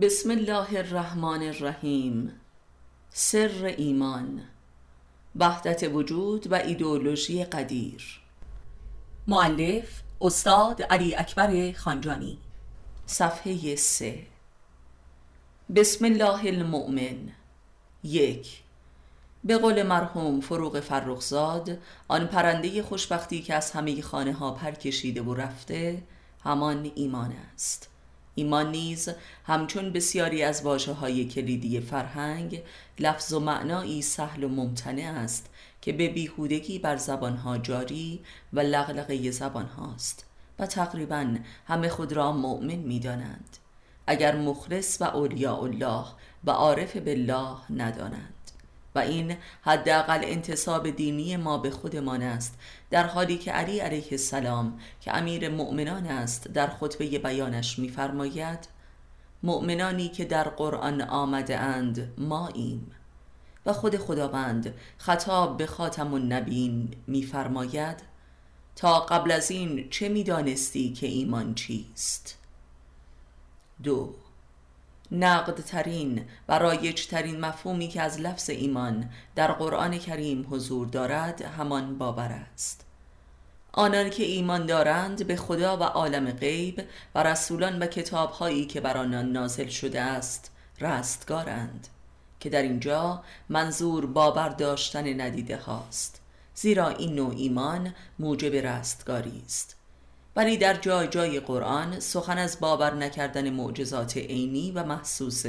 بسم الله الرحمن الرحیم. سر ایمان. وحدت وجود و ایدئولوژی قدیر. معلف استاد علی اکبر خانجانی. صفحه سه. بسم الله المؤمن. یک. به قول مرحوم فروغ فرخزاد آن پرنده خوشبختی که از همه خانه ها پر کشیده و رفته همان ایمان است. ایمان نیز همچون بسیاری از واجه های کلیدی فرهنگ لفظ و معنایی سهل و ممتنع است که به بیهودگی بر زبانها جاری و لغلقه زبان هاست و تقریبا همه خود را مؤمن می دانند اگر مخلص و اولیاء الله و عارف بالله ندانند. و این حداقل انتصاب دینی ما به خودمان است در حالی که علی علیه السلام که امیر مؤمنان است در خطبه بیانش می‌فرماید مؤمنانی که در قرآن آمده اند ماییم. و خود خداوند خطاب به خاتم النبین می‌فرماید تا قبل از این چه می‌دانستی که ایمان چیست؟ دو نقد ترین و رایج ترین مفهومی که از لفظ ایمان در قرآن کریم حضور دارد همان باور است. آنان که ایمان دارند به خدا و عالم غیب و رسولان و کتابهایی که بر آنان نازل شده است رستگارند که در اینجا منظور باور داشتن ندیده هاست زیرا این نوع ایمان موجب رستگاری است. ولی در جای جای قرآن سخن از باور نکردن معجزات عینی و محسوس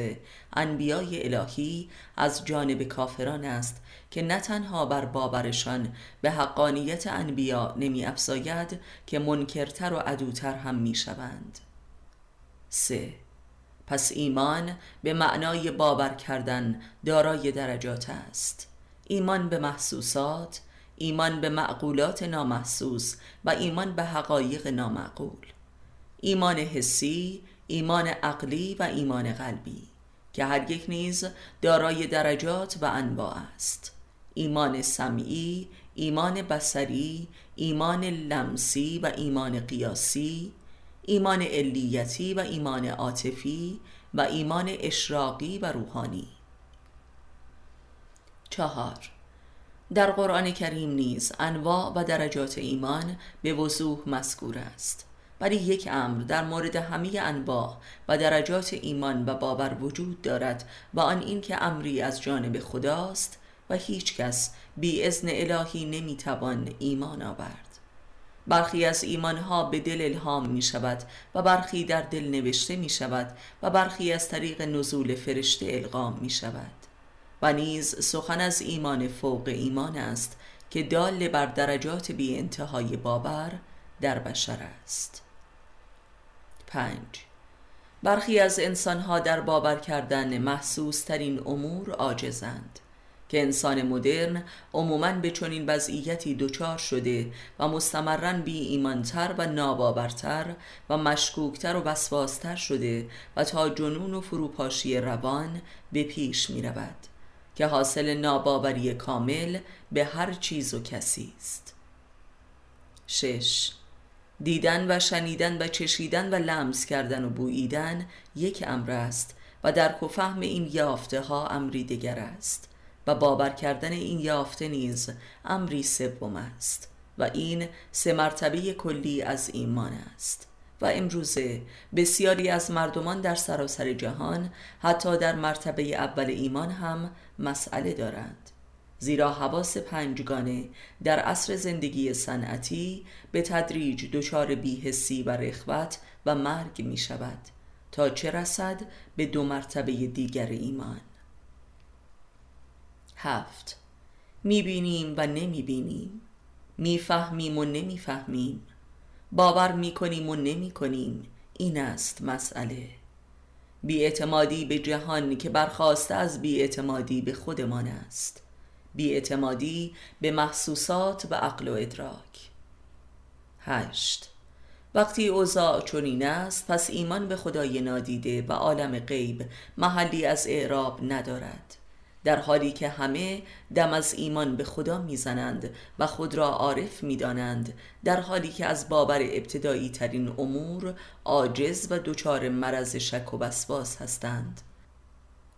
انبیای الهی از جانب کافران است که نه تنها بر باورشان به حقانیت انبیا نمی افزاید که منکرتر و عدوتر هم می شوند. سه. پس ایمان به معنای باور کردن دارای درجات است. ایمان به محسوسات ایمان به معقولات نامحسوس و ایمان به حقایق نامعقول. ایمان حسی ایمان عقلی و ایمان قلبی که هر یک نیز دارای درجات و انواع است. ایمان سمعی ایمان بسری ایمان لمسی و ایمان قیاسی ایمان علیتی و ایمان عاطفی و ایمان اشراقی و روحانی. چهار در قرآن کریم نیز انواع و درجات ایمان به وضوح مذکور است. ولی یک امر در مورد همه انواع و درجات ایمان و باور وجود دارد و آن این که امری از جانب خداست و هیچ کس بی ازن الهی نمی‌توان ایمان آورد. برخی از ایمانها به دل الهام می شود و برخی در دل نوشته می شود و برخی از طریق نزول فرشته القام می شود و نیز سخن از ایمان فوق ایمان است که دال بر درجات بی انتهای باور در بشر است. پنج. برخی از انسانها در باور کردن محسوس ترین امور عاجزند که انسان مدرن عموما به چنین وضعیتی دچار شده و مستمرا بی ایمانتر و ناباورتر و مشکوکتر و وسواستر شده و تا جنون و فروپاشی روان به پیش می رود که حاصل ناباوری کامل به هر چیز و کسی است. شش. دیدن و شنیدن و چشیدن و لمس کردن و بوییدن یک امر است و درک و فهم این یافته ها امری دیگر است و باور کردن این یافته نیز امری سوم است و این سه مرتبه کلی از ایمان است. و امروزه. بسیاری از مردمان در سراسر جهان حتی در مرتبه اول ایمان هم مسئله دارند. زیرا حواس پنجگانه در عصر زندگی صنعتی به تدریج دچار بیهسی و رخوت و مرگ می شود تا چه رسد به دو مرتبه دیگر ایمان. هفت. می بینیم و نمی بینیم می فهمیم و نمی فهمیم باور می کنیم و نمی کنیم این است مسئله. بیاعتمادی به جهان که برخواسته از بیاعتمادی به خودمان است. بیاعتمادی به محسوسات و عقل و ادراک. هشت. وقتی اوضاع چنین است پس ایمان به خدای نادیده و عالم غیب محلی از اعراب ندارد. در حالی که همه دم از ایمان به خدا می‌زنند و خود را عارف می‌دانند در حالی که از باور ابتدایی ترین امور عاجز و دچار مرض شک و وسواس هستند.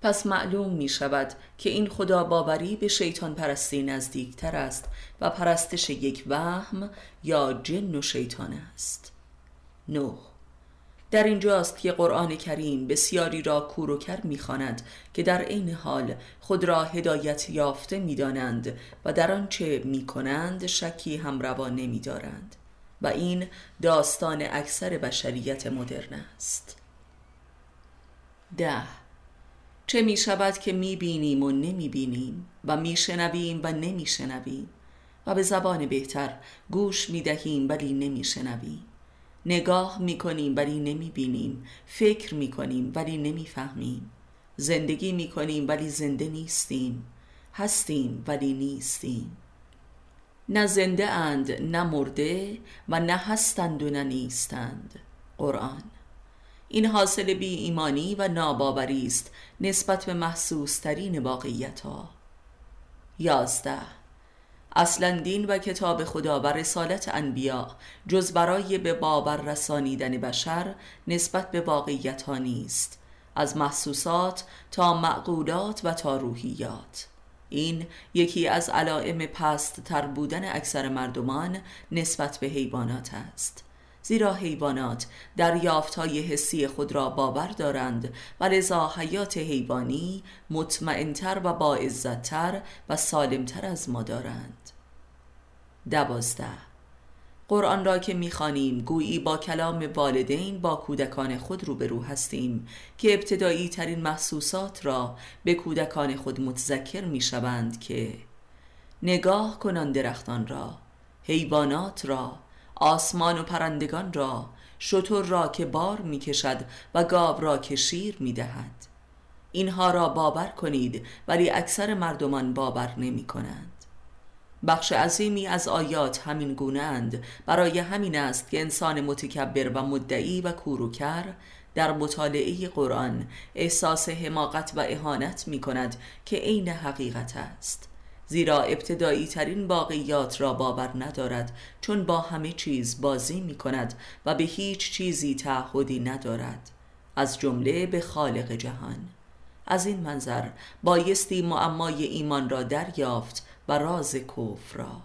پس معلوم می شود که این خدا باوری به شیطان پرستی نزدیکتر است و پرستش یک وهم یا جن و شیطان است. نه در اینجاست که قرآن کریم بسیاری را کور و کر می‌خواند که در عین حال خود را هدایت یافته می‌دانند و در آنچه می‌کنند شکی هم روا نمیدارند و این داستان اکثر بشریت مدرن است. ده. چه می شود که می بینیم و نمی بینیم و می شنویم و نمی شنویم و به زبان بهتر گوش می دهیم ولی نمی شنویم نگاه می کنیم ولی نمی بینیم فکر می کنیم ولی نمی فهمیم زندگی می کنیم ولی زنده نیستیم. هستیم ولی نیستیم. نه زنده اند نه مرده و نه هستند و نه نیستند. قرآن. این حاصل بی ایمانی و ناباوری است نسبت به محسوس ترین واقعیت ها یازده. اصلا دین و کتاب خدا و رسالت انبیا جز برای به باور رسانیدن بشر نسبت به واقعیت ها نیست از محسوسات تا معقولات و تا روحیات. این یکی از علائم پست تر بودن اکثر مردمان نسبت به حیوانات است. زیرا حیوانات در یافتهای حسی خود را باور دارند و لذا حیات حیوانی مطمئنتر و باعزتتر و سالمتر از ما دارند. دوازده. قرآن را که می‌خوانیم گویی با کلام والدین با کودکان خود روبرو هستیم که ابتدایی ترین محسوسات را به کودکان خود متذکر می‌شوند که نگاه کنان درختان را حیوانات را آسمان و پرندگان را شطور را که بار می‌کشد و گاو را که شیر می‌دهد. اینها را باور کنید ولی اکثر مردمان باور نمی کنند بخش عظیمی از آیات همین گونند برای همین است که انسان متکبر و مدعی و کوروکر در مطالعه قرآن احساس حماقت و اهانت می کند که عین حقیقت است. زیرا ابتدایی ترین واقعیات را باور ندارد چون با همه چیز بازی می کند و به هیچ چیزی تعهدی ندارد. از جمله به خالق جهان. از این منظر بایستی معمای ایمان را دریافت و راز کفر را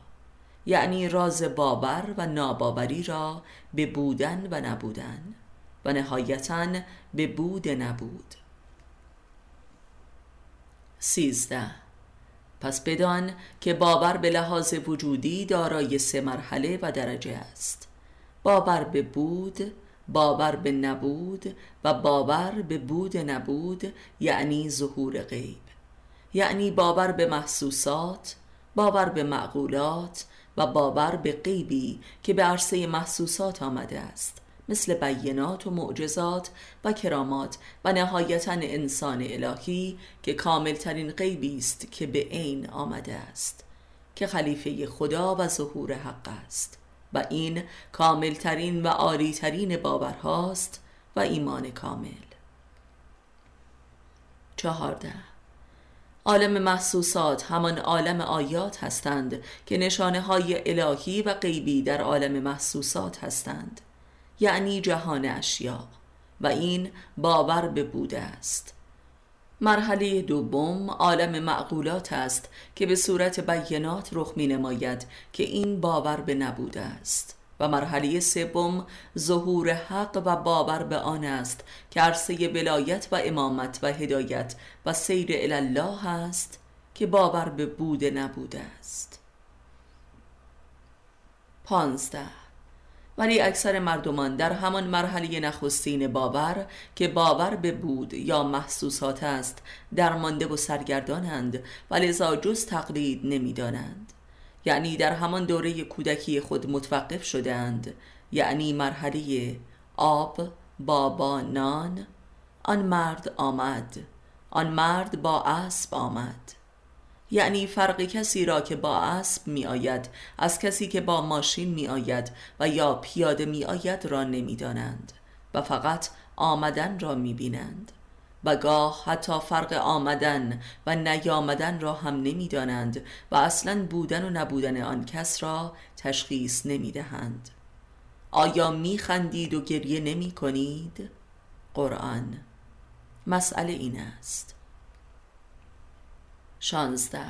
یعنی راز باور و ناباوری را به بودن و نبودن و نهایتا به بود نبود. سیزده. پس بدان که باور به لحاظ وجودی دارای سه مرحله و درجه است. باور به بود باور به نبود و باور به بود نبود یعنی ظهور غیب. یعنی باور به محسوسات باور به معقولات و باور به غیبی که به عرصه محسوسات آمده است مثل بینات و معجزات و کرامات و نهایتا انسان الهی که کاملترین غیبی است که به عین آمده است که خلیفه خدا و ظهور حق است و این کاملترین و عالیترین باورهاست و ایمان کامل. چهارده. عالم محسوسات همان عالم آیات هستند که نشانه های الهی و غیبی در عالم محسوسات هستند یعنی جهان اشیا و این باور به بوده است. مرحله دوم عالم معقولات است که به صورت بیانات رخ می نماید که این باور به نبوده است. و مرحله سوم ظهور حق و باور به آن است که عرصه ولایت و امامت و هدایت و سیر الله است که باور به بود نبوده است. پانزده. ولی اکثر مردمان در همان مرحله نخستین باور که باور به بود یا محسوسات است درمانده و سرگردانند و لذا جز تقلید نمی‌دانند. یعنی در همان دوره کودکی خود متوقف شدند یعنی مرحله آب بابا نان. آن مرد آمد. آن مرد با اسب آمد. یعنی فرق کسی را که با اسب می آید از کسی که با ماشین می آید و یا پیاده می آید را نمی دانند و فقط آمدن را می بینند. و گاه حتی فرق آمدن و نیامدن را هم نمی‌دانند و اصلا بودن و نبودن آن کس را تشخیص نمی‌دهند. آیا میخندید و گریه نمی کنید؟ قرآن. مسئله این است. شانزده.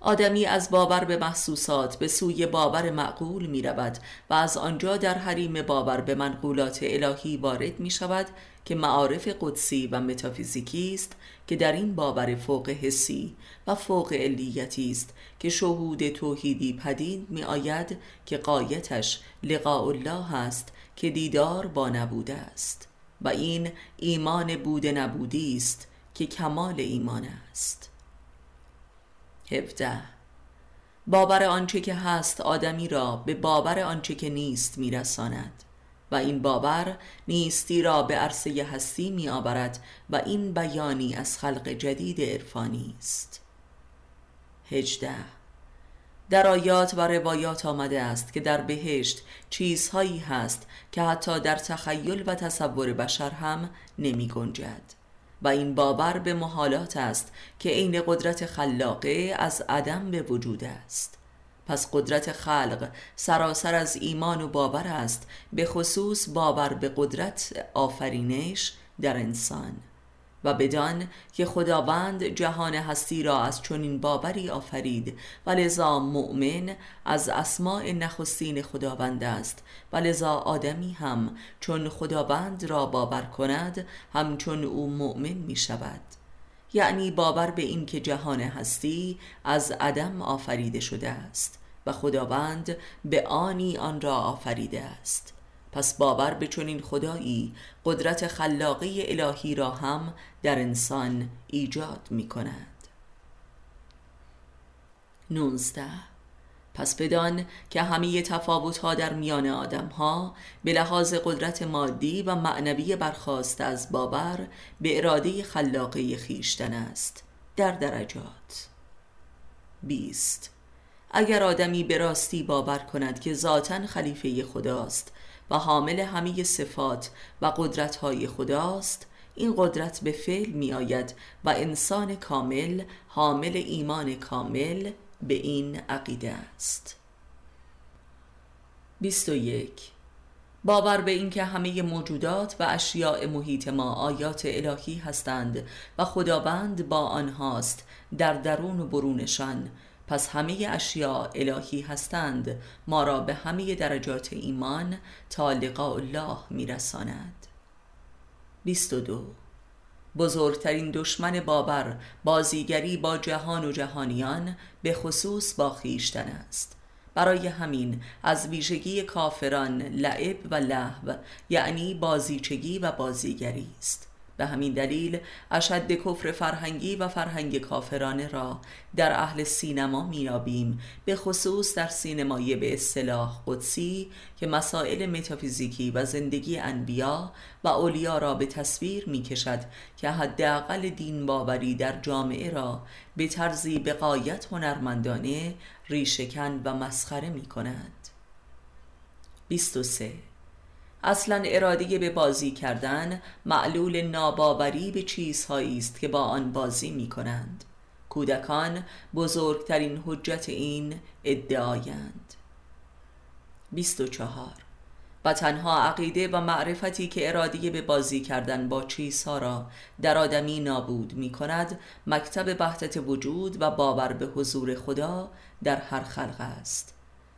آدمی از باور به محسوسات به سوی باور معقول می رود و از آنجا در حریم باور به منقولات الهی وارد می شود که معارف قدسی و متافیزیکی است که در این باور فوق حسی و فوق علیتی است که شهود توحیدی پدید می آید که قایتش لقاء الله است که دیدار با نبوده است و این ایمان بوده نبودی است که کمال ایمان است. 17 باور آنچه که هست آدمی را به باور آنچه که نیست میرساند. و این باور نیستی را به عرصه هستی می آورد و این بیانی از خلق جدید عرفانی است. 18 در آیات و روایات آمده است که در بهشت چیزهایی هست که حتی در تخیل و تصور بشر هم نمی گنجد و این باور به محالات است که عین قدرت خلاقه از عدم به وجود است. پس قدرت خلق سراسر از ایمان و باور است به خصوص باور به قدرت آفرینش در انسان. و بدان که خداوند جهان هستی را از چنین باوری آفرید و لذا مؤمن از اسماع نخستین خداوند است و لذا آدمی هم چون خداوند را باور کند همچون او مؤمن می شود یعنی باور به این که جهان هستی از عدم آفریده شده است و خداوند به آنی آن را آفریده است. پس باور به چنین خدایی قدرت خلاقه الهی را هم در انسان ایجاد می کند 19 پس بدان که همه تفاوت ها در میان آدم ها به لحاظ قدرت مادی و معنوی برخواست از باور به اراده خلاقه خیشتن است. در درجات 20 اگر آدمی به راستی باور کند که ذاتا خلیفه خداست و حامل همه صفات و قدرت های خداست این قدرت به فعل می آید و انسان کامل حامل ایمان کامل به این عقیده است. 21 باور به اینکه همه موجودات و اشیاء محیط ما آیات الهی هستند و خداوند با آنهاست در درون و برونشان پس همه اشیاء الهی هستند ما را به همه درجات ایمان تا لقاء الله میرساند. 22 بزرگترین دشمن باور بازیگری با جهان و جهانیان به خصوص با خیشتن است. برای همین از ویژگی کافران لعب و لحو یعنی بازیچگی و بازیگری است. به همین دلیل اشد کفر فرهنگی و فرهنگ کافرانه را در اهل سینما میابیم به خصوص در سینمای به اصطلاح قدسی که مسائل متافیزیکی و زندگی انبیا و اولیا را به تصویر می‌کشد که حداقل دین باوری در جامعه را به طرزی به قایت هنرمندانه ریشکن و مسخره می کند 23 اصلا اراده به بازی کردن معلول ناباوری به چیزهایی است که با آن بازی می کنند کودکان بزرگترین حجت این ادعایند. 24 و تنها عقیده و معرفتی که اراده به بازی کردن با چیزها را در آدمی نابود می کند مکتب بحثت وجود و باور به حضور خدا در هر خلق است.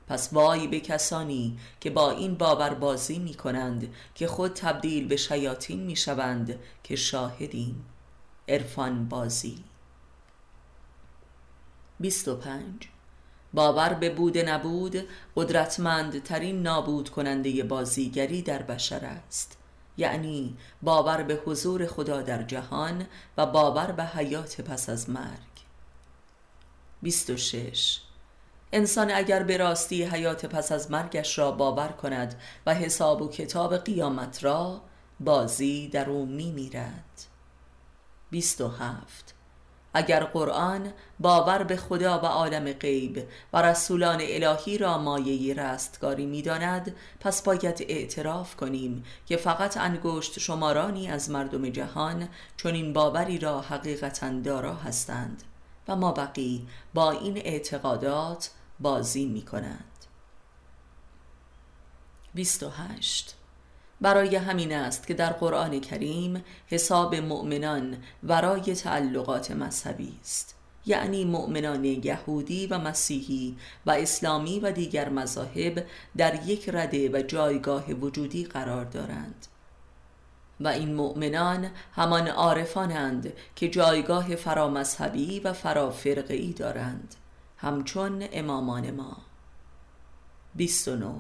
پس وای به کسانی که با این باور بازی می کنند که خود تبدیل به شیاطین می شوند که شاهدیم عرفان بازی. 25 باور به بود نبود قدرتمند ترین نابود کننده بازیگری در بشر است. یعنی باور به حضور خدا در جهان و باور به حیات پس از مرگ. 26 انسان اگر به راستی حیات پس از مرگش را باور کند و حساب و کتاب قیامت را بازی در او می میرد 27 اگر قرآن باور به خدا و عالم غیب و رسولان الهی را مایه رستگاری می‌داند پس باید اعتراف کنیم که فقط انگشت شمارانی از مردم جهان چون این باوری را حقیقتا دارا هستند و ما بقی با این اعتقادات بازی می کنند 28 برای همین است که در قرآن کریم حساب مؤمنان ورای تعلقات مذهبی است. یعنی مؤمنان یهودی و مسیحی و اسلامی و دیگر مذاهب در یک رده و جایگاه وجودی قرار دارند. و این مؤمنان همان عارفانند که جایگاه فرامذهبی و فرافرقی دارند. همچون امامان ما. 29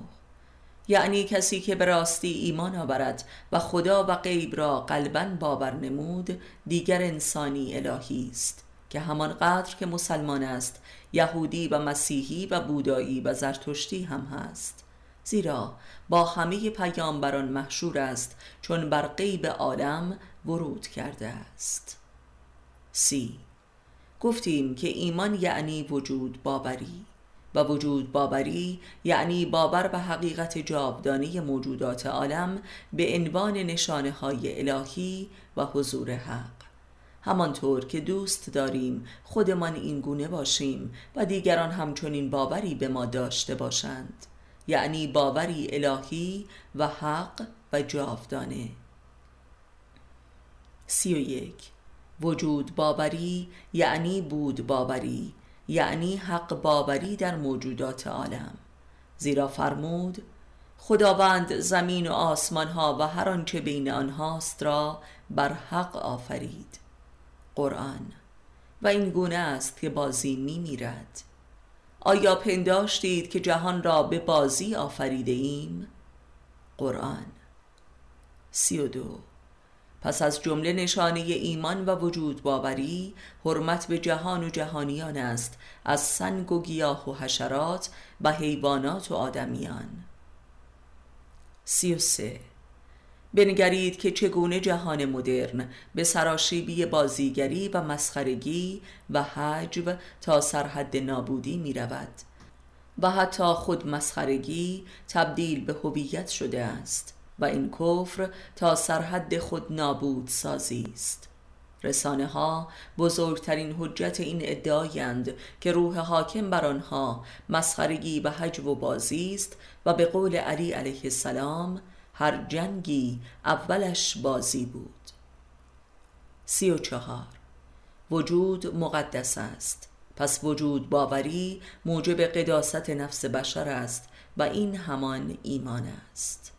یعنی کسی که به راستی ایمان آورد و خدا و غیب را قلبا باور نمود دیگر انسانی الهی است که همان قدر که مسلمان است یهودی و مسیحی و بودایی و زرتشتی هم هست. زیرا با همه پیامبران محشور است چون بر غیب عالم ورود کرده است. سی. گفتیم که ایمان یعنی وجود باوری و وجود باوری یعنی باور به حقیقت جاودانی موجودات عالم به عنوان نشانه های الهی و حضور حق. همانطور که دوست داریم خودمان این گونه باشیم و دیگران همچنین باوری به ما داشته باشند. یعنی باوری الهی و حق و جاودانه. سی و یک. وجود باوری یعنی بود باوری یعنی حق باوری در موجودات عالم. زیرا فرمود خداوند زمین و آسمان ها و هر آنچه بین آنهاست را بر حق آفرید. قرآن. و این گونه است که بازی می میرد آیا پنداشتید که جهان را به بازی آفریده ایم؟ قرآن. سی و دو. پس از جمله نشانه ایمان و وجود باوری حرمت به جهان و جهانیان است از سنگ و گیاه و حشرات و حیوانات و آدمیان. سی و سه. بنگرید که چگونه جهان مدرن به سراشیبی بازیگری و مسخرگی و حجو تا سرحد نابودی می رود و حتی خود مسخرگی تبدیل به هویت شده است. و این کفر تا سرحد خود نابود سازی است. رسانه ها بزرگترین حجت این ادعایند که روح حاکم بر آنها مسخرگی و حجو و بازی است و به قول علی علیه السلام هر جنگی اولش بازی بود. سی و چهار. وجود مقدس است. پس وجود باوری موجب قداست نفس بشر است و این همان ایمان است.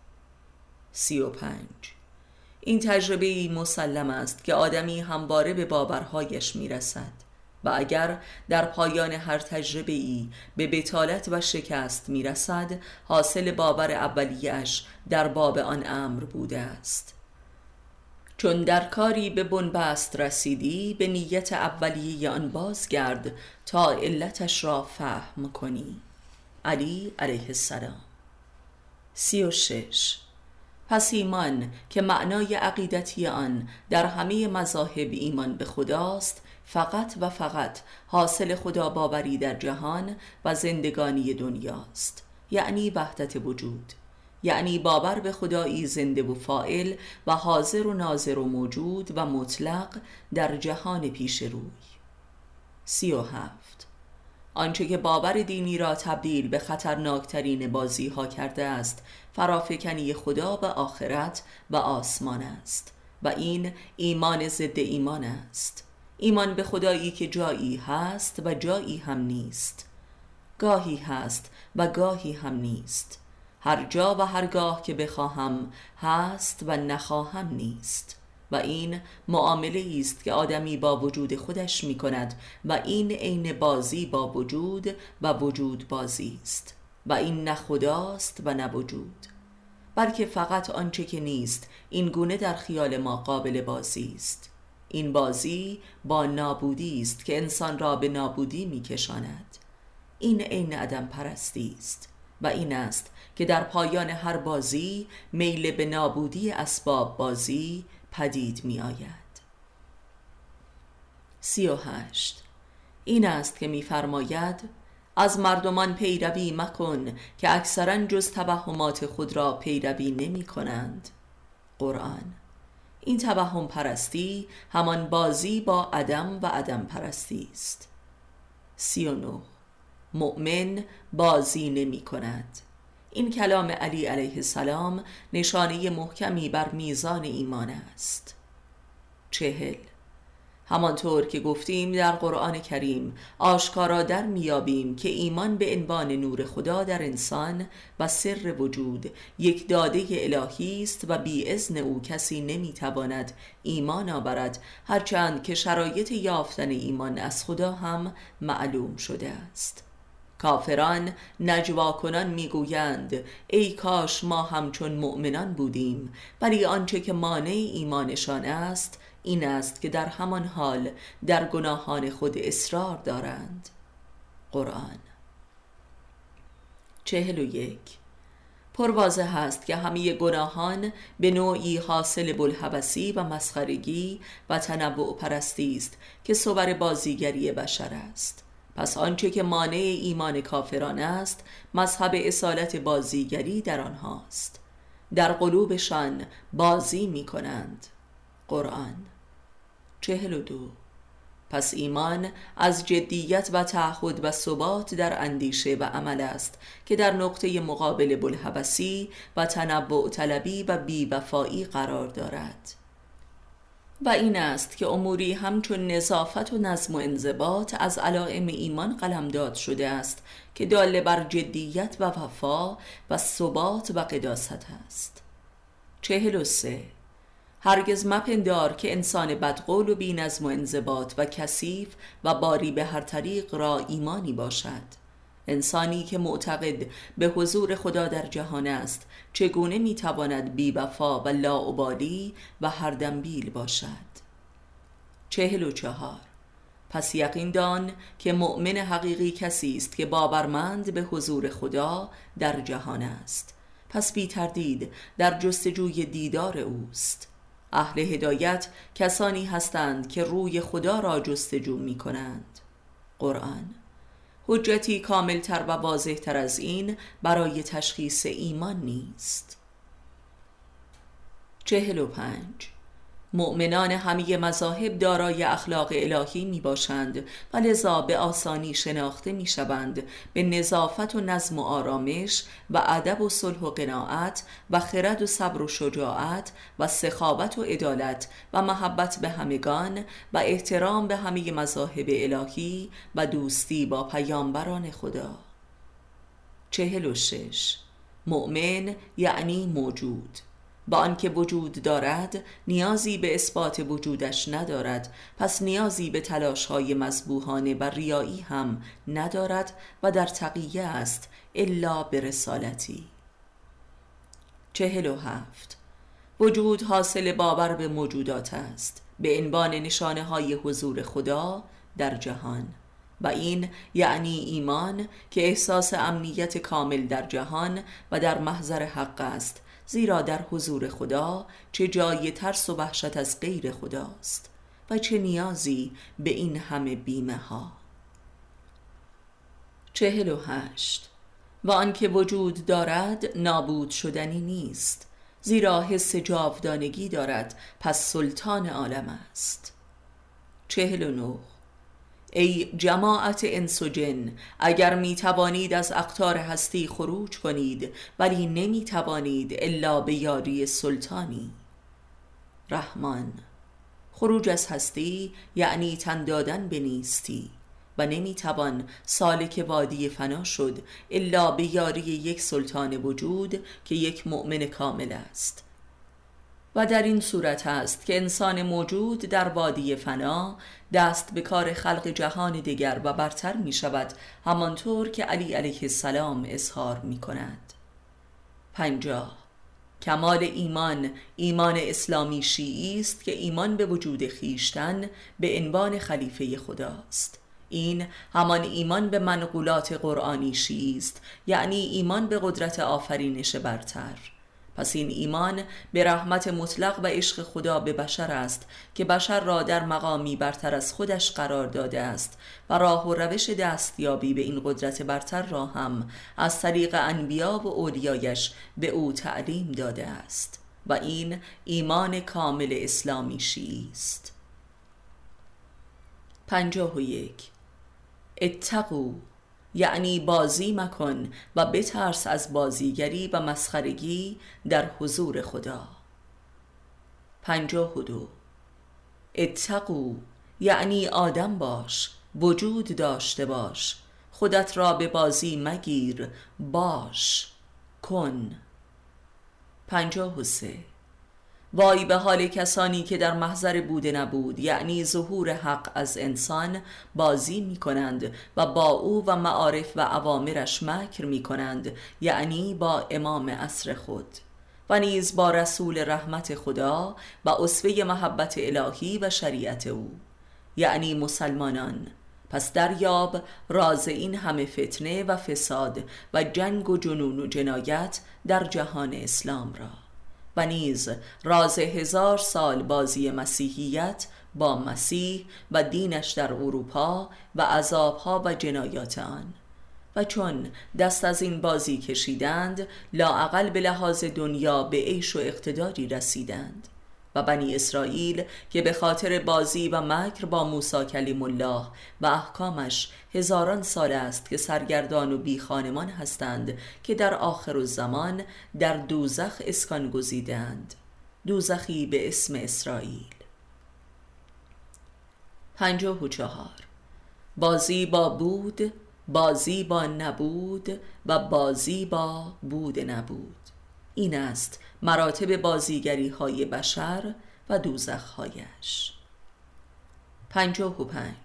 سی و پنج. این تجربه ای مسلم است که آدمی همواره به باورهایش می‌رسد و اگر در پایان هر تجربه ای به بتالت و شکست می‌رسد حاصل باور اولیش در باب آن امر بوده است. چون در کاری به بنبست رسیدی به نیت اولیه آن بازگرد تا علتش را فهم کنی. علی علیه السلام. سی و شش. پس ایمان که معنای عقیدتی آن در همه مذاهب ایمان به خداست فقط و فقط حاصل خدا باوری در جهان و زندگانی دنیاست. یعنی وحدت وجود. یعنی باور به خدایی زنده و فائل و حاضر و ناظر و موجود و مطلق در جهان پیش روی. سی و هفت. آنچه که باور دینی را تبدیل به خطرناکترین بازی ها کرده است فرافکنی خدا به آخرت و آسمان است. و این ایمان ضد ایمان است. ایمان به خدایی که جایی هست و جایی هم نیست. گاهی هست و گاهی هم نیست. هر جا و هرگاه که بخواهم هست و نخواهم نیست. و این معامله است که آدمی با وجود خودش می کند و این عین بازی با وجود و وجود بازی است. و این نه خداست و نه وجود. بلکه فقط آنچه که نیست این گونه در خیال ما قابل بازی است. این بازی با نابودی است که انسان را به نابودی میکشاند. این عین عدم پرستی است و این است که در پایان هر بازی میل به نابودی اسباب بازی پدید می آید. سی و هشت. این است که میفرماید از مردمان پیروی مکن که اکثرا جز توهمات خود را پیروی نمی کنند. قرآن. این توهم پرستی همان بازی با عدم و عدم پرستی است. سی و نو مؤمن بازی نمی کند. این کلام علی علیه السلام نشانه محکمی بر میزان ایمان است. چهل. همانطور که گفتیم در قرآن کریم آشکارا در میابیم که ایمان به عنوان نور خدا در انسان و سر وجود یک داده الهی است و بی ازن او کسی نمی‌تواند ایمان آورد هرچند که شرایط یافتن ایمان از خدا هم معلوم شده است. کافران نجوا کنان می‌گویند ای کاش ما همچون مؤمنان بودیم. ولی آنچه که مانع ایمانشان است این است که در همان حال در گناهان خود اصرار دارند. قرآن. چهل و یک. پروازه هست که همه گناهان به نوعی حاصل بلحبسی و مسخرگی و تنوع پرستی است که صور بازیگری بشر است. پس آنچه که مانع ایمان کافران است مذهب اصالت بازیگری در آنهاست در قلوبشان بازی می کنند قرآن. چهل و دو. پس ایمان از جدیت و تعهد و ثبات در اندیشه و عمل است که در نقطه مقابل بلحبسی و تنبع طلبی و بیوفایی قرار دارد. و این است که اموری همچون نظافت و نظم و انضباط از علائم ایمان قلمداد شده است که داله بر جدیت و وفا و ثبات و قداست است. چهل و سه. هرگز مپندار که انسان بدقول و بی نظم و انضباط و کثیف و باری به هر طریق را ایمانی باشد. انسانی که معتقد به حضور خدا در جهان است چگونه می‌تواند بی وفا و لاعبالی و هر دنبیل باشد؟ چهل و چهار. پس یقین دان که مؤمن حقیقی کسی است که باورمند به حضور خدا در جهان است. پس بی تردید در جستجوی دیدار اوست. اهل هدایت کسانی هستند که روی خدا را جستجو می کنند قرآن حجتی کاملتر و واضحتر از این برای تشخیص ایمان نیست. چهل و پنج مؤمنان همه مذاهب دارای اخلاق الهی می باشند و لذا به آسانی شناخته می شوند به نظافت و نظم و آرامش و ادب و صلح و قناعت و خرد و صبر و شجاعت و سخاوت و عدالت و محبت به همگان و احترام به همه مذاهب الهی و دوستی با پیامبران خدا. چهل و شش. مؤمن یعنی موجود. با آنکه وجود دارد نیازی به اثبات وجودش ندارد. پس نیازی به تلاش های مذبوحانه و ریایی هم ندارد و در تقیه است الا به رسالتی. چهل و هفت. وجود حاصل باور به موجودات است به عنوان نشانه های حضور خدا در جهان. و این یعنی ایمان که احساس امنیت کامل در جهان و در محضر حق است زیرا در حضور خدا چه جای ترس و وحشت از غیر خداست و چه نیازی به این همه بیمه ها چهل و هشت. و آنکه وجود دارد نابود شدنی نیست زیرا حس جاودانگی دارد پس سلطان عالم است. چهل و نو ای جماعت انس جن اگر می توانید از اقتار هستی خروج کنید ولی نمی توانید الا به یاری سلطانی. رحمان خروج از هستی یعنی تن دادن به نیستی و نمی‌توان سالک وادی فنا شد الا به یاری یک سلطان وجود که یک مؤمن کامل است. و در این صورت است که انسان موجود در وادی فنا دست به کار خلق جهان دیگر و برتر می شود همانطور که علی علیه السلام اظهار می کند. پنجاه. کمال ایمان. ایمان اسلامی شیعی است که ایمان به وجود خیشتن به عنوان خلیفه خداست. این همان ایمان به منقولات قرآنی شیعی است یعنی ایمان به قدرت آفرینش برتر. پس این ایمان به رحمت مطلق و عشق خدا به بشر است که بشر را در مقامی برتر از خودش قرار داده است و راه و روش دستیابی به این قدرت برتر را هم از طریق انبیا و اولیایش به او تعلیم داده است و این ایمان کامل اسلامی شیعی است. پنجاه و یک. اتقو یعنی بازی مکن و بترس از بازیگری و مسخرگی در حضور خدا. پنجاه و دو. اتقو یعنی آدم باش وجود داشته باش خودت را به بازی مگیر باش کن. پنجاه و سه. وای به حال کسانی که در محضر بوده نبود یعنی ظهور حق از انسان بازی می کنند و با او و معارف و عوامرش مکر می کنند یعنی با امام اصر خود. و نیز با رسول رحمت خدا و اصفه محبت الهی و شریعت او. یعنی مسلمانان. پس دریاب راز این همه فتنه و فساد و جنگ و جنون و جنایت در جهان اسلام را. و نیز راز هزار سال بازی مسیحیت با مسیح و دینش در اروپا و عذابها و جنایات آن. و چون دست از این بازی کشیدند لاعقل به لحاظ دنیا به عیش و اقتداری رسیدند. بنی اسرائیل که به خاطر بازی و مکر با موسی کلیم الله و احکامش هزاران سال است که سرگردان و بی خانمان هستند که در آخر و زمان در دوزخ اسکان گزیدند دوزخی به اسم اسرائیل. پنجاه و چهار. بازی با بود بازی با نبود و بازی با بود نبود. این است مراتب بازیگری های بشر و دوزخهایش. پنجاه و پنج.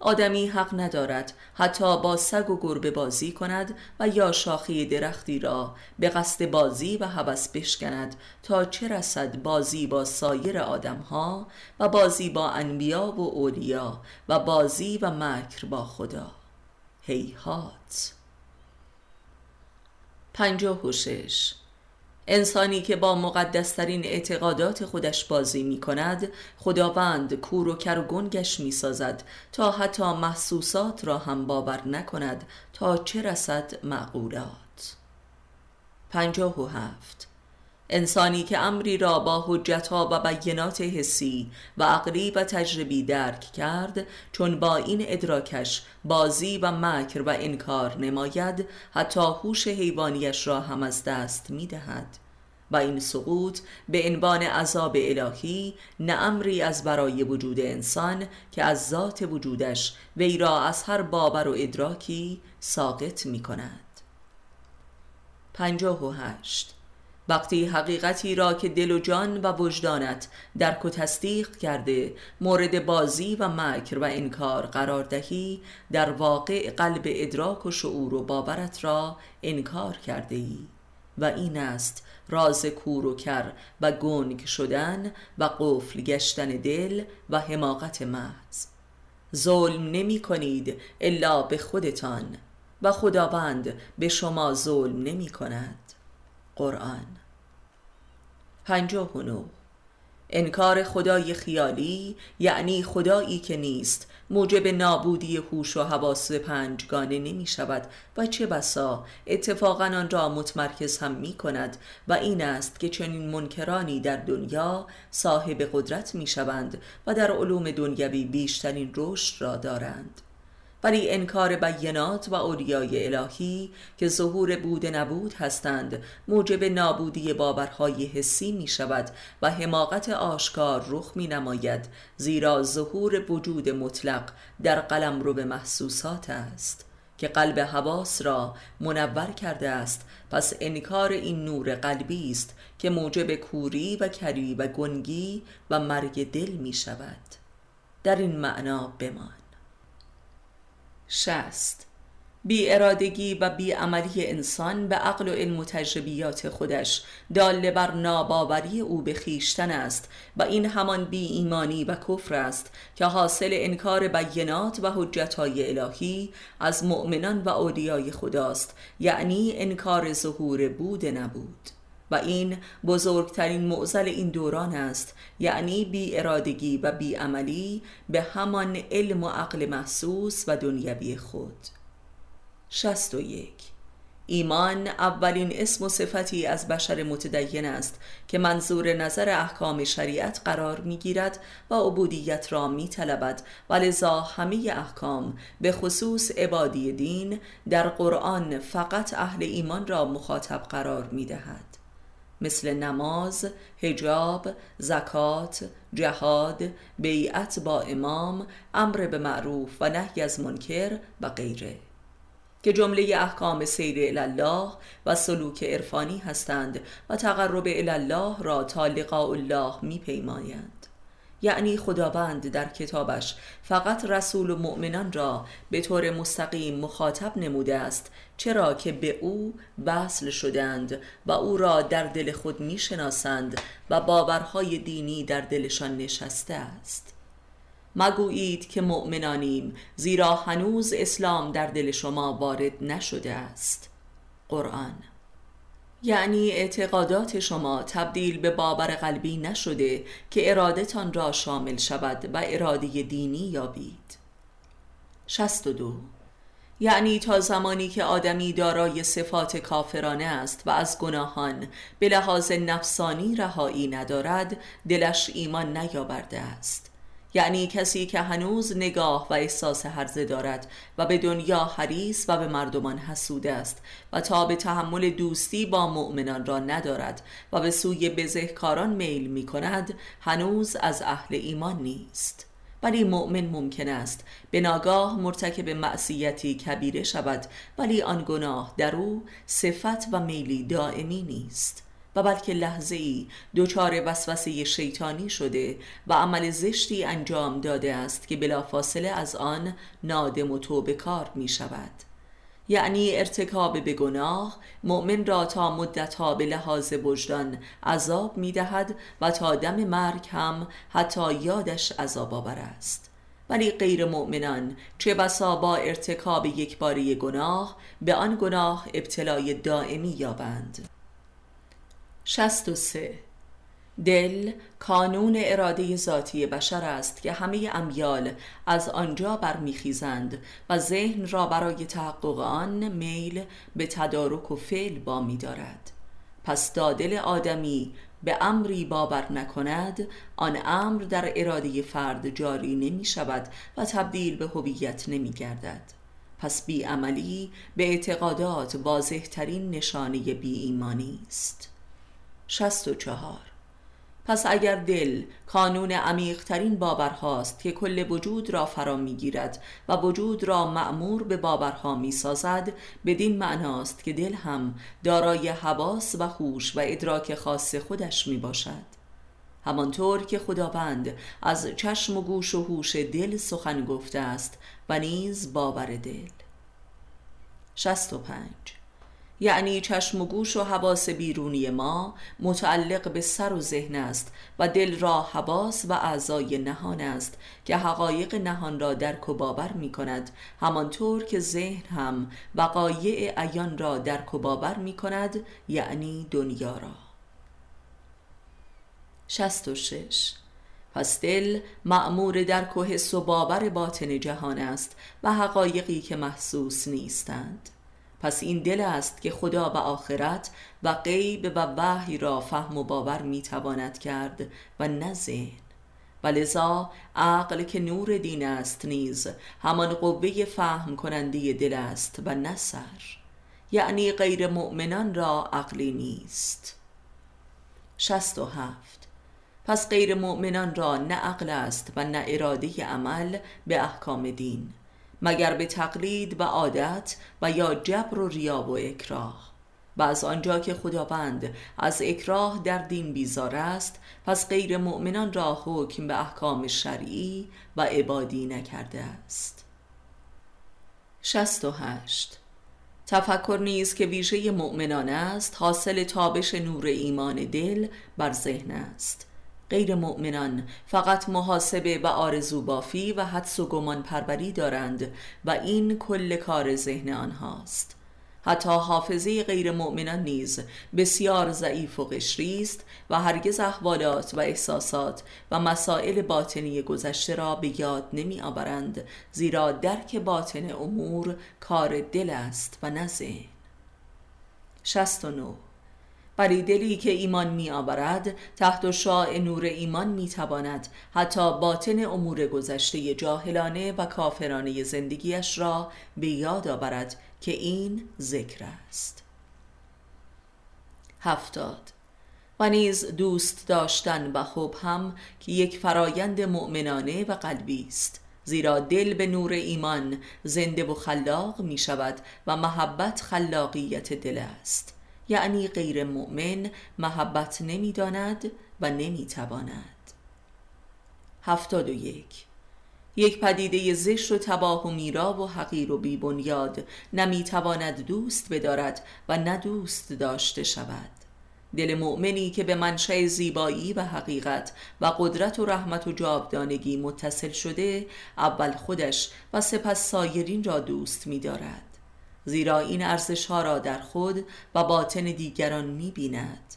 آدمی حق ندارد حتی با سگ و گربه بازی کند و یا شاخه درختی را به قصد بازی و هوس بشکند تا چه رسد بازی با سایر آدمها و بازی با انبیا و اولیا و بازی و مکر با خدا. هیهات. پنجاه و شش. انسانی که با مقدسترین اعتقادات خودش بازی می کند خداوند کور و کر و گنگش می سازد تا حتی محسوسات را هم باور نکند تا چه رسد معقولات پنجاه و هفت انسانی که امری را با حجتها و بینات حسی و عقلی و تجربی درک کرد چون با این ادراکش بازی و مکر و انکار نماید حتی هوش حیوانیش را هم از دست می دهد و این سقوط به عنوان عذاب الهی نه امری از برای وجود انسان که از ذات وجودش وی را از هر باور و ادراکی ساقط می کند پنجاه و هشت. وقتی حقیقتی را که دل و جان و وجدانت درک و تصدیق کرده مورد بازی و مکر و انکار قرار دهی در واقع قلب ادراک و شعور و باورت را انکار کرده ای. و این است راز کور و کر و گنگ شدن و قفل گشتن دل و حماقت محض. ظلم نمی کنید الا به خودتان و خداوند به شما ظلم نمی کند. قرآن پنجاه و انکار خدای خیالی یعنی خدایی که نیست. موجب نابودی هوش و حواس پنجگانه نمی شود. و چه بسا اتفاقا آن را متمرکز هم می کند. و این است که چنین منکرانی در دنیا صاحب قدرت می شوند و در علوم دنیوی بیشترین رشد را دارند. ولی انکار بینات و اولیای الهی که ظهور بود نبود هستند. موجب نابودی باورهای حسی می شود و حماقت آشکار رخ می نماید زیرا ظهور وجود مطلق در قلم رو به محسوسات است که قلب حواس را منور کرده است. پس انکار این نور قلبی است که موجب کوری و کری و گنگی و مرگ دل می شود در این معنا بمان شست بی ارادگی و بی عملی انسان به عقل و علم و تجربیات خودش داله بر ناباوری او به خیشتن است و این همان بی ایمانی و کفر است که حاصل انکار بینات و حجتهای الهی از مؤمنان و اولیای خداست یعنی انکار ظهور بود نبود. و این بزرگترین معزل این دوران است یعنی بی ارادگی و بی عملی به همان علم و عقل محسوس و دنیوی خود. 61 ایمان اولین اسم و صفتی از بشر متدین است که منظور نظر احکام شریعت قرار می گیرد و عبودیت را می طلبد و لذا همه احکام به خصوص عبادی دین در قرآن فقط اهل ایمان را مخاطب قرار می دهد مثل نماز، هجاب، زکات، جهاد، بیعت با امام، امر به معروف و نهی از منکر و غیره. که جمله احکام سیر الله و سلوک عرفانی هستند و تقرب الله را تا لقاء الله میپیمایند. یعنی خداوند در کتابش فقط رسول و مؤمنان را به طور مستقیم مخاطب نموده است چرا که به او وصل شدند و او را در دل خود می‌شناسند و باورهای دینی در دلشان نشسته است. مگویید که مؤمنانیم زیرا هنوز اسلام در دل شما وارد نشده است. قرآن یعنی اعتقادات شما تبدیل به باور قلبی نشده که ارادتان را شامل شود و اراده دینی یابید. 62 یعنی تا زمانی که آدمی دارای صفات کافرانه است و از گناهان به لحاظ نفسانی رهایی ندارد دلش ایمان نیاورده است. یعنی کسی که هنوز نگاه و احساس هرزه دارد و به دنیا حریص و به مردمان حسود است و تا به تحمل دوستی با مؤمنان را ندارد و به سوی بزهکاران میل می کند هنوز از اهل ایمان نیست. ولی مؤمن ممکن است به ناگاه مرتکب معصیتی کبیره شود ولی آن گناه در او صفت و میلی دائمی نیست. و بلکه لحظه ای دچار وسوسه شیطانی شده و عمل زشتی انجام داده است که بلافاصله از آن نادم و توبه کار می شود یعنی ارتکاب به گناه مؤمن را تا مدتها به لحاظ وجدان عذاب می دهد و تا دم مرگ هم حتی یادش عذاب آور است. ولی غیر مؤمنان چه بسا با ارتکاب یک باری گناه به آن گناه ابتلای دائمی یابند. 63 دل کانون اراده ذاتی بشر است که همه امیال از آنجا برمیخیزند و ذهن را برای تحقق آن میل به تدارک و فعل با می دارد پس دادل آدمی به امری باور نکند آن امر در اراده فرد جاری نمی شود و تبدیل به هویت نمی گردد پس بی عملی به اعتقادات واضح ترین نشانه بی ایمانی است. 64 پس اگر دل کانون عمیقترین باورهاست که کل وجود را فرا می‌گیرد و وجود را معمور به باورها می‌سازد بدین معناست که دل هم دارای حواس و خوش و ادراک خاص خودش می باشد همانطور که خداوند از چشم و گوش و هوش دل سخن گفته است و نیز باور دل. 65 یعنی چشم و گوش و حواس بیرونی ما متعلق به سر و ذهن است و دل را حواس و اعضای نهان است که حقایق نهان را درک و باور می کند. همانطور که ذهن هم وقایع عیان را درک و باور می کند یعنی دنیا را. 66 پس دل معمور درک و حس و باور باطن جهان است و حقایقی که محسوس نیستند. پس این دل است که خدا و آخرت و غیب و وحی را فهم و باور می‌تواند کرد و نه ذهن. و لذا عقل که نور دین است نیز همان قوه فهم کننده دل است و نه سر. یعنی غیر مؤمنان را عقلی نیست. شست و هفت. پس غیر مؤمنان را نه عقل است و نه اراده عمل به احکام دین. مگر به تقلید و عادت و یا جبر و ریا و اکراه. و از آنجا که خداوند از اکراه در دین بیزار است پس غیر مؤمنان را حکم به احکام شرعی و عبادی نکرده است. 68 تفکر نیز که ویژه مؤمنان است حاصل تابش نور ایمان دل بر ذهن است. غیر مؤمنان. فقط محاسبه و آرزو بافی و حدس و گمان پروری دارند و این کل کار ذهن آنهاست. حتی حافظه غیر مؤمنان نیز بسیار ضعیف و قشری است و هرگز احوالات و احساسات و مسائل باطنی گذشته را به یاد نمی آورند زیرا درک باطن امور کار دل است و نه ذهن. 69 بری دلی که ایمان می آورد تحت شاع نور ایمان می تواند حتی باطن امور گذشته جاهلانه و کافرانه زندگیش را به یاد آورد که این ذکر است. هفتاد. و نیز دوست داشتن و حب هم که یک فرایند مؤمنانه و قلبی است. زیرا دل به نور ایمان زنده و خلاق می شود و محبت خلاقیت دل است. یعنی غیر مؤمن محبت نمی‌داند و نمی‌تواند. هفتاد و یک. یک پدیده زشت و تباه و میرا و حقیر و بیبنیاد نمی‌تواند دوست بدارد و نه دوست داشته شود. دل مؤمنی که به منشأ زیبایی و حقیقت و قدرت و رحمت و جاودانگی متصل شده اول خودش و سپس سایرین را دوست می‌دارد. زیرا این ارزش ها را در خود و باطن دیگران می بیند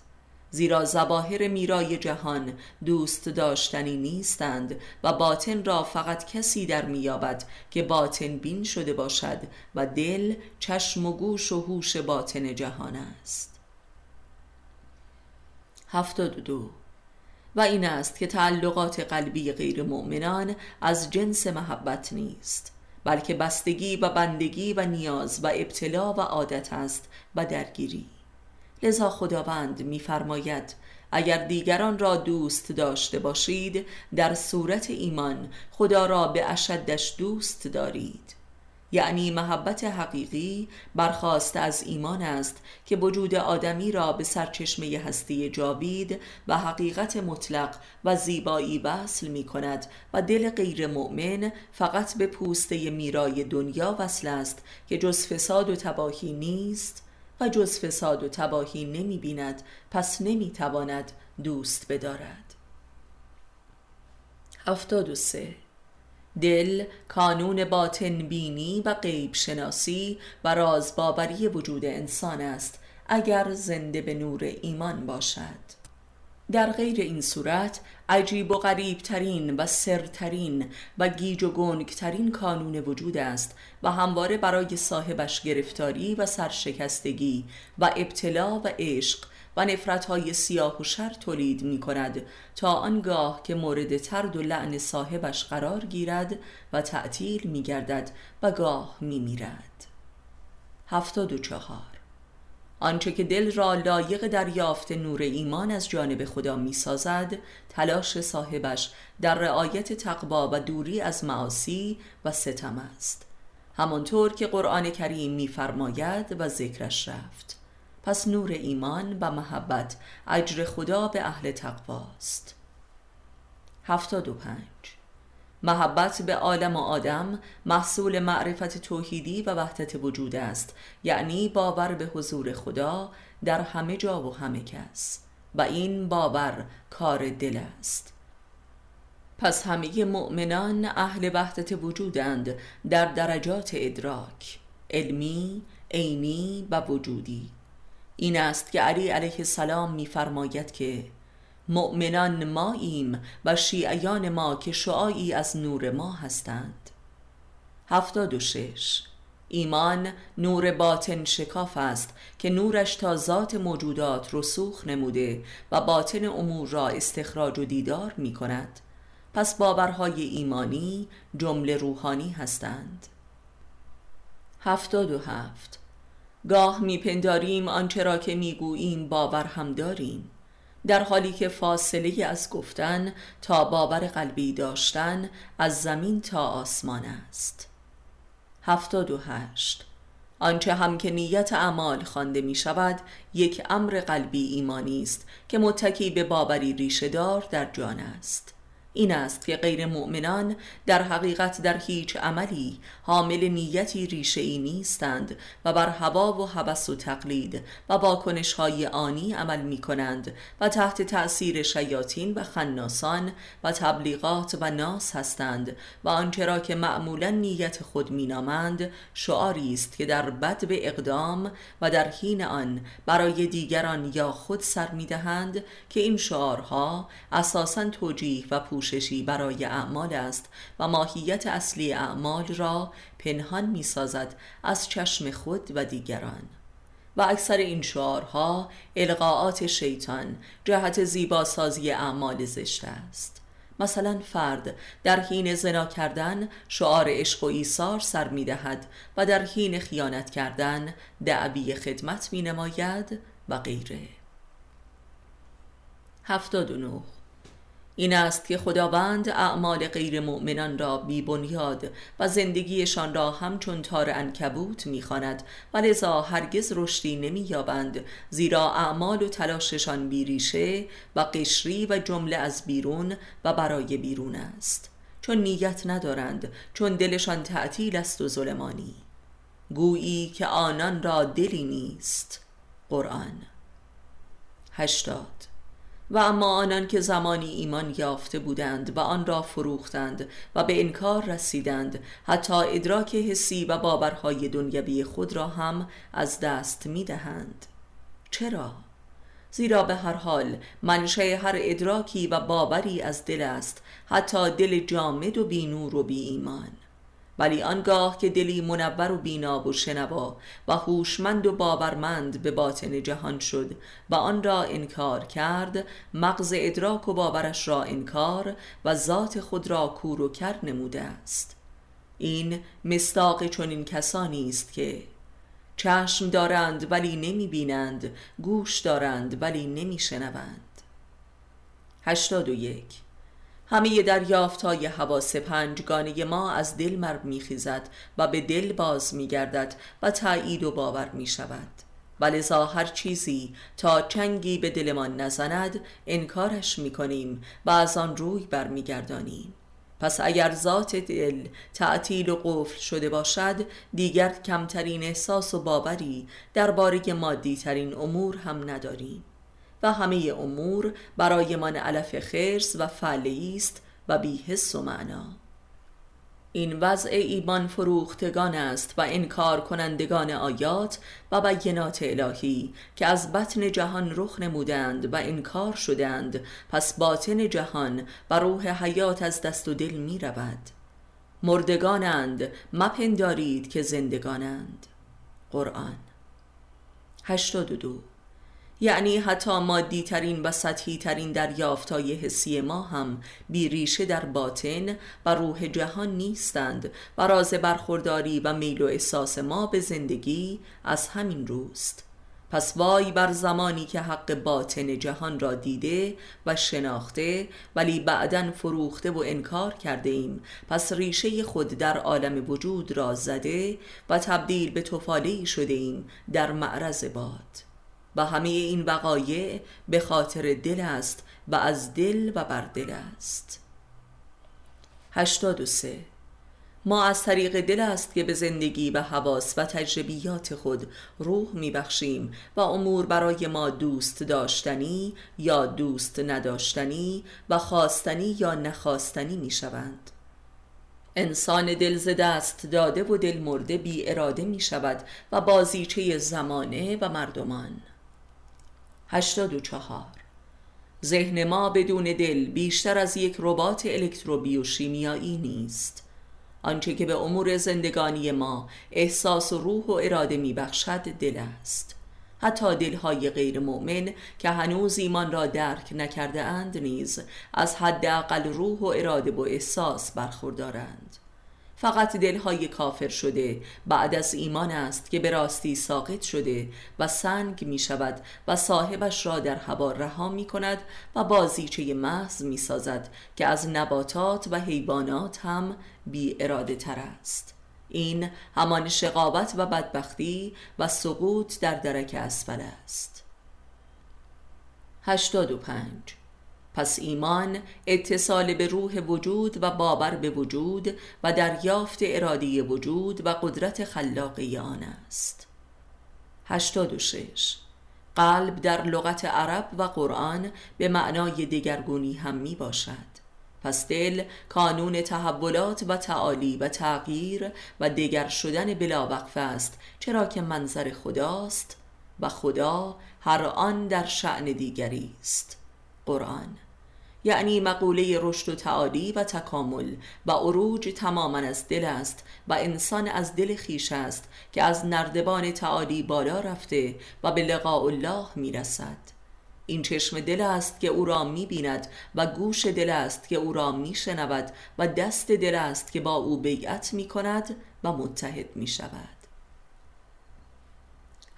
زیرا زباهر میرای جهان دوست داشتنی نیستند و باطن را فقط کسی در میابد که باطن بین شده باشد و دل چشم و گوش و هوش باطن جهان است. هفتاد دو. و این است که تعلقات قلبی غیر مؤمنان از جنس محبت نیست. بلکه بستگی و بندگی و نیاز و ابتلا و عادت است و درگیری. لذا خداوند میفرماید اگر دیگران را دوست داشته باشید در صورت ایمان خدا را به اشدش دوست دارید. یعنی محبت حقیقی برخواست از ایمان است که وجود آدمی را به سرچشمه هستی جاوید و حقیقت مطلق و زیبایی وصل می کند و دل غیر مؤمن فقط به پوسته میرای دنیا وصل است که جز فساد و تباهی نیست و جز فساد و تباهی نمی بیند پس نمی تواند دوست بدارد. هفتاد و سه دل کانون باطن بینی و غیب شناسی و رازباوری وجود انسان است اگر زنده به نور ایمان باشد. در غیر این صورت عجیب و غریب ترین و سرترین و گیج و گنگ ترین کانون وجود است و همواره برای صاحبش گرفتاری و سرشکستگی و ابتلا و عشق و های سیاه و شر تولید می کند تا آنگاه که مورد ترد و لعن صاحبش قرار گیرد و تعطیل می گردد و گاه می میرد هفتاد و چهار. آنچه که دل را لایق دریافت نور ایمان از جانب خدا می سازد تلاش صاحبش در رعایت تقوا و دوری از معاصی و ستم است. همانطور که قرآن کریم میفرماید و ذکرش رفت. پس نور ایمان و محبت اجر خدا به اهل تقواست هفتاد و پنج. محبت به عالم و آدم محصول معرفت توحیدی و وحدت وجود است یعنی باور به حضور خدا در همه جا و همه کس. و این باور کار دل است. پس همه مؤمنان اهل وحدت وجودند در درجات ادراک علمی، عینی و وجودی. این است که علی علیه السلام میفرماید که مؤمنان ماییم و شیعیان ما که شعایی از نور ما هستند. هفتاد و شش. ایمان نور باطن شکاف است که نورش تا ذات موجودات رسوخ نموده و باطن امور را استخراج و دیدار می کند پس باورهای ایمانی جمله روحانی هستند. هفتاد و هفت. گاه میپنداریم آنچه را که می‌گوییم باور هم داریم. در حالی که فاصله از گفتن تا باور قلبی داشتن از زمین تا آسمان است. هفتاد و هشت. آنچه هم که نیت اعمال خوانده می شود یک امر قلبی ایمانی است که متکی به باوری ریشهدار در جان است. این است که غیر مؤمنان در حقیقت در هیچ عملی حامل نیتی ریشه ای نیستند و بر هوا و هوس و تقلید و واکنش های آنی عمل می کنند و تحت تأثیر شیاطین و خناسان و تبلیغات و ناس هستند و آنچه را که معمولا نیت خود می نامند شعاری است که در بد به اقدام و در حین آن برای دیگران یا خود سر می دهند که این شعارها اساسا توجیه و پوششی برای اعمال است و ماهیت اصلی اعمال را پنهان می سازد از چشم خود و دیگران. و اکثر این شعارها القاعات شیطان جهت زیباسازی اعمال زشت است. مثلا فرد در حین زنا کردن شعار عشق و ایثار سر می دهد و در حین خیانت کردن دعوی خدمت می نماید و غیره. 79 این است که خداوند اعمال غیر مؤمنان را بی بنیاد و زندگیشان را همچون تار انکبوت می‌خواند. و لذا هرگز رشدی نمییابند زیرا اعمال و تلاششان بیریشه و قشری و جمله از بیرون و برای بیرون است. چون نیت ندارند چون دلشان تعطیل است و ظلمانی. گویی که آنان را دلی نیست. قرآن هشتاد. و اما آنان که زمانی ایمان یافته بودند و آن را فروختند و به انکار رسیدند حتی ادراک حسی و باورهای دنیوی خود را هم از دست می دهند چرا؟ زیرا به هر حال منشه هر ادراکی و باوری از دل است حتی دل جامد و بینور و بی ایمان ولی آنگاه که دلی منور و بینا و شنوا و هوشمند و باورمند به باطن جهان شد و آن را انکار کرد مغز ادراک و باورش را انکار و ذات خود را کور و کر نموده است. این مستاق چنین کسانی است که چشم دارند ولی نمی بینند گوش دارند ولی نمی شنوند. هشتاد و یک همه دریافت های حواس پنجگانه ما از دل مرد میخیزد و به دل باز میگردد و تایید و باور می شود ولذا هر چیزی تا چنگی به دلمان نزند انکارش می کنیم و از آن روی برمیگردانیم. پس اگر ذات دل تعطیل و قفل شده باشد دیگر کمترین احساس و باوری درباره مادی ترین امور هم نداریم. و همه امور برایمان علف خرس و فعلی است و بی حس و معنا. این وضع ایمان فروختگان است و انکار کنندگان آیات و بینات الهی که از بطن جهان رخ نمودند و انکار شدند پس باطن جهان و روح حیات از دست و دل می رود. مردگانند مپندارید که زندگانند. قرآن. 82 یعنی حتی مادی ترین و سطحی ترین دریافتای حسی ما هم بیریشه در باطن و روح جهان نیستند و راز برخورداری و میل و احساس ما به زندگی از همین روست. پس وای بر زمانی که حق باطن جهان را دیده و شناخته ولی بعدا فروخته و انکار کرده ایم. پس ریشه خود در عالم وجود را زده و تبدیل به توفالی شده ایم در معرض باد. و همه این وقایع به خاطر دل است و از دل و بر دل است. 83 ما از طریق دل است که به زندگی و حواس و تجربیات خود روح میبخشیم و امور برای ما دوست داشتنی یا دوست نداشتنی و خواستنی یا نخواستنی می‌شوند. انسان دل ز دست داده و دل مرده بی اراده می شود و بازیچه زمانه و مردمان. 84 ذهن ما بدون دل بیشتر از یک ربات الکتروبیوشیمیایی نیست. آنچه که به امور زندگانی ما احساس و روح و اراده میبخشد دل است. حتی دلهای غیر مؤمن که هنوز ایمان را درک نکرده اند نیز از حداقل روح و اراده و احساس برخوردارند. فقط دلهای کافر شده. بعد از ایمان است که به راستی ساقط شده و سنگ می شود و صاحبش را در هوا رها می کند و بازیچه محض می سازد که از نباتات و حیوانات هم بی اراده تر است. این همان شقابت و بدبختی و سقوط در درک اسفل است. 85 پس ایمان اتصال به روح وجود و باور به وجود و دریافت ارادی وجود و قدرت خلاقی آن است. 86 قلب در لغت عرب و قرآن به معنای دگرگونی هم می باشد. پس دل کانون تحولات و تعالی و تغییر و دگر شدن بلاوقف است چرا که منظر خداست و خدا هر آن در شعن دیگری است. قرآن یعنی مقوله رشد و تعالی و تکامل. و عروج تماما از دل است و انسان از دل خیش است که از نردبان تعالی بالا رفته و به لقاء الله می‌رسد. این چشم دل است که او را می بیند و گوش دل است که او را می شنود و دست دل است که با او بیعت می کند و متحد می شود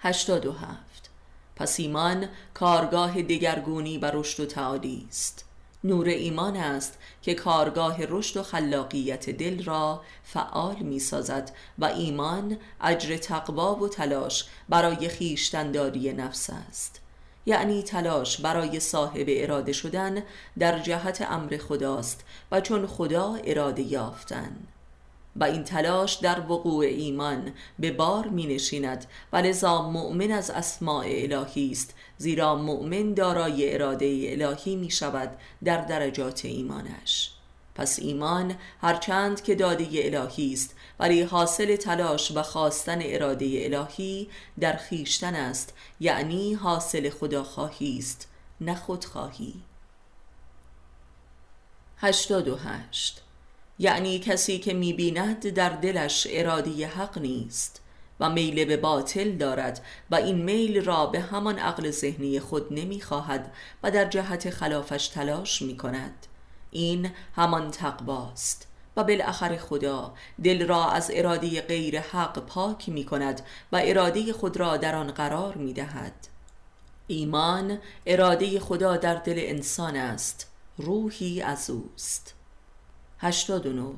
87 پس ایمان کارگاه دگرگونی و رشد و تعالی است. نور ایمان است که کارگاه رشد و خلاقیت دل را فعال می سازد و ایمان اجر تقوا و تلاش برای خیشتنداری نفس است. یعنی تلاش برای صاحب اراده شدن در جهت امر خداست و چون خدا اراده یافتن. و این تلاش در وقوع ایمان به بار می نشیند و لذا مؤمن از اسماع الهی است زیرا مؤمن دارای اراده الهی می شود در درجات ایمانش. پس ایمان هرچند که داده الهی است ولی حاصل تلاش و خواستن اراده الهی در خیشتن است. یعنی حاصل خداخواهی است نه خودخواهی. 88 یعنی کسی که می‌بیند در دلش اراده حق نیست و میل به باطل دارد و این میل را به همان عقل ذهنی خود نمی‌خواهد و در جهت خلافش تلاش می‌کند. این همان تقواست و بالاخره خدا دل را از اراده غیر حق پاک می کند و اراده خود را در آن قرار می دهد ایمان اراده خدا در دل انسان است روحی از اوست. 89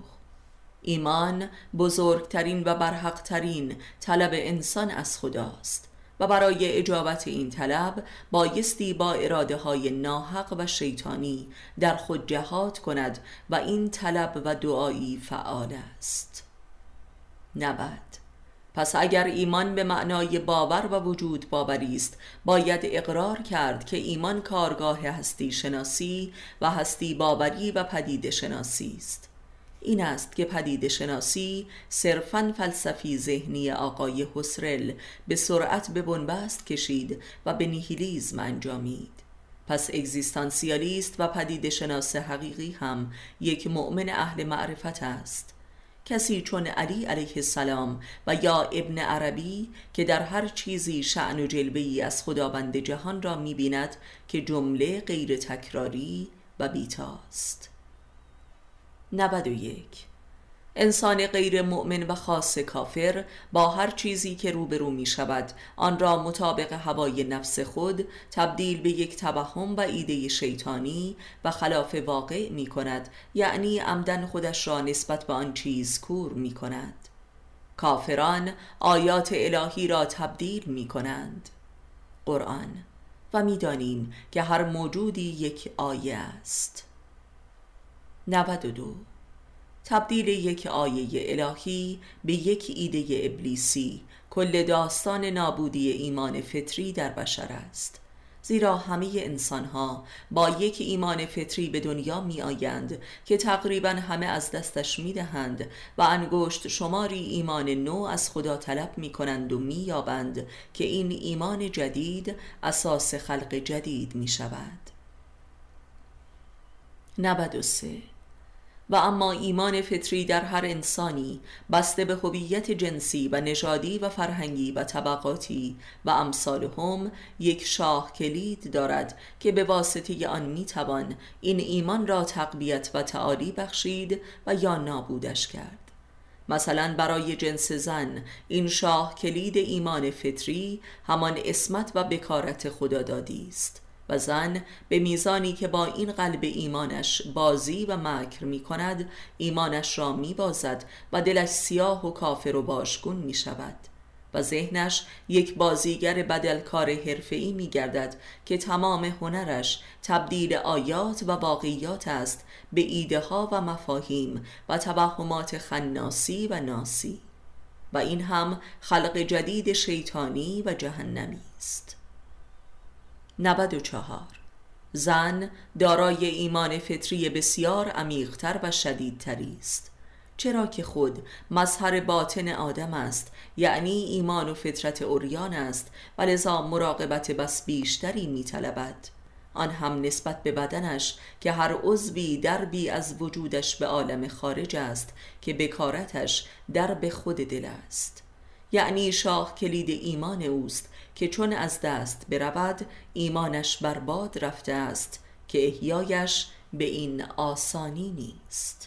ایمان بزرگترین و برحقترین طلب انسان از خداست و برای اجابت این طلب بایستی با اراده های ناحق و شیطانی در خود جهاد کند و این طلب و دعایی فعال است. 90 پس اگر ایمان به معنای باور و وجود باوری است باید اقرار کرد که ایمان کارگاه هستی شناسی و هستی باوری و پدید شناسی است. این است که پدید شناسی صرفا فلسفی ذهنی آقای حسرل به سرعت به بنبست کشید و به نیهیلیزم انجامید. پس اگزیستانسیالیست و پدید شناس حقیقی هم یک مؤمن اهل معرفت است. کسی چون علی علیه السلام و یا ابن عربی که در هر چیزی شعن و جلوهی از خداوند جهان را می‌بیند که جمله غیر تکراری و بیتاست. 91 انسان غیر مؤمن و خاص کافر با هر چیزی که روبرو می شود. آن را مطابق هوای نفس خود تبدیل به یک توهم و ایده شیطانی و خلاف واقع می کند. یعنی عمدن خودش را نسبت به آن چیز کور می کند. کافران آیات الهی را تبدیل می کنند. قرآن. و می‌دانیم که هر موجودی یک آیه است. 92 تبدیل یک آیه الهی به یک ایده ابلیسی. کل داستان نابودی ایمان فطری در بشر است. زیرا همه انسان ها با یک ایمان فطری به دنیا می آیند که تقریبا همه از دستش می دهند و انگشت شماری ایمان نو از خدا طلب می کنند و می یابند که این ایمان جدید اساس خلق جدید می شود 93 و اما ایمان فطری در هر انسانی بسته به هویت جنسی و نژادی و فرهنگی و طبقاتی و امثال هم یک شاه کلید دارد که به واسطه آن می‌توان این ایمان را تقویت و تعالی بخشید و یا نابودش کرد. مثلا برای جنس زن این شاه کلید ایمان فطری همان اسمت و بکارت خدادادی است. و زن به میزانی که با این قلب ایمانش بازی و مکر می کند ایمانش را می بازد و دلش سیاه و کافر و باشگون می شود و ذهنش یک بازیگر بدلکار حرفه‌ای می گردد که تمام هنرش تبدیل آیات و واقعیات است به ایده ها و مفاهیم و توهمات خناسی و ناسی. و این هم خلق جدید شیطانی و جهنمی است. 94 زن دارای ایمان فطری بسیار عمیقتر و شدیدتری است. چرا که خود مظهر باطن آدم است یعنی ایمان و فطرت اوریان است و لذا مراقبت بس بیشتری میطلبد. آن هم نسبت به بدنش که هر عضوی دربی از وجودش به عالم خارج است که بکارتش به خود دل است. یعنی شاه کلید ایمان اوست که چون از دست برود ایمانش برباد رفته است که احیایش به این آسانی نیست.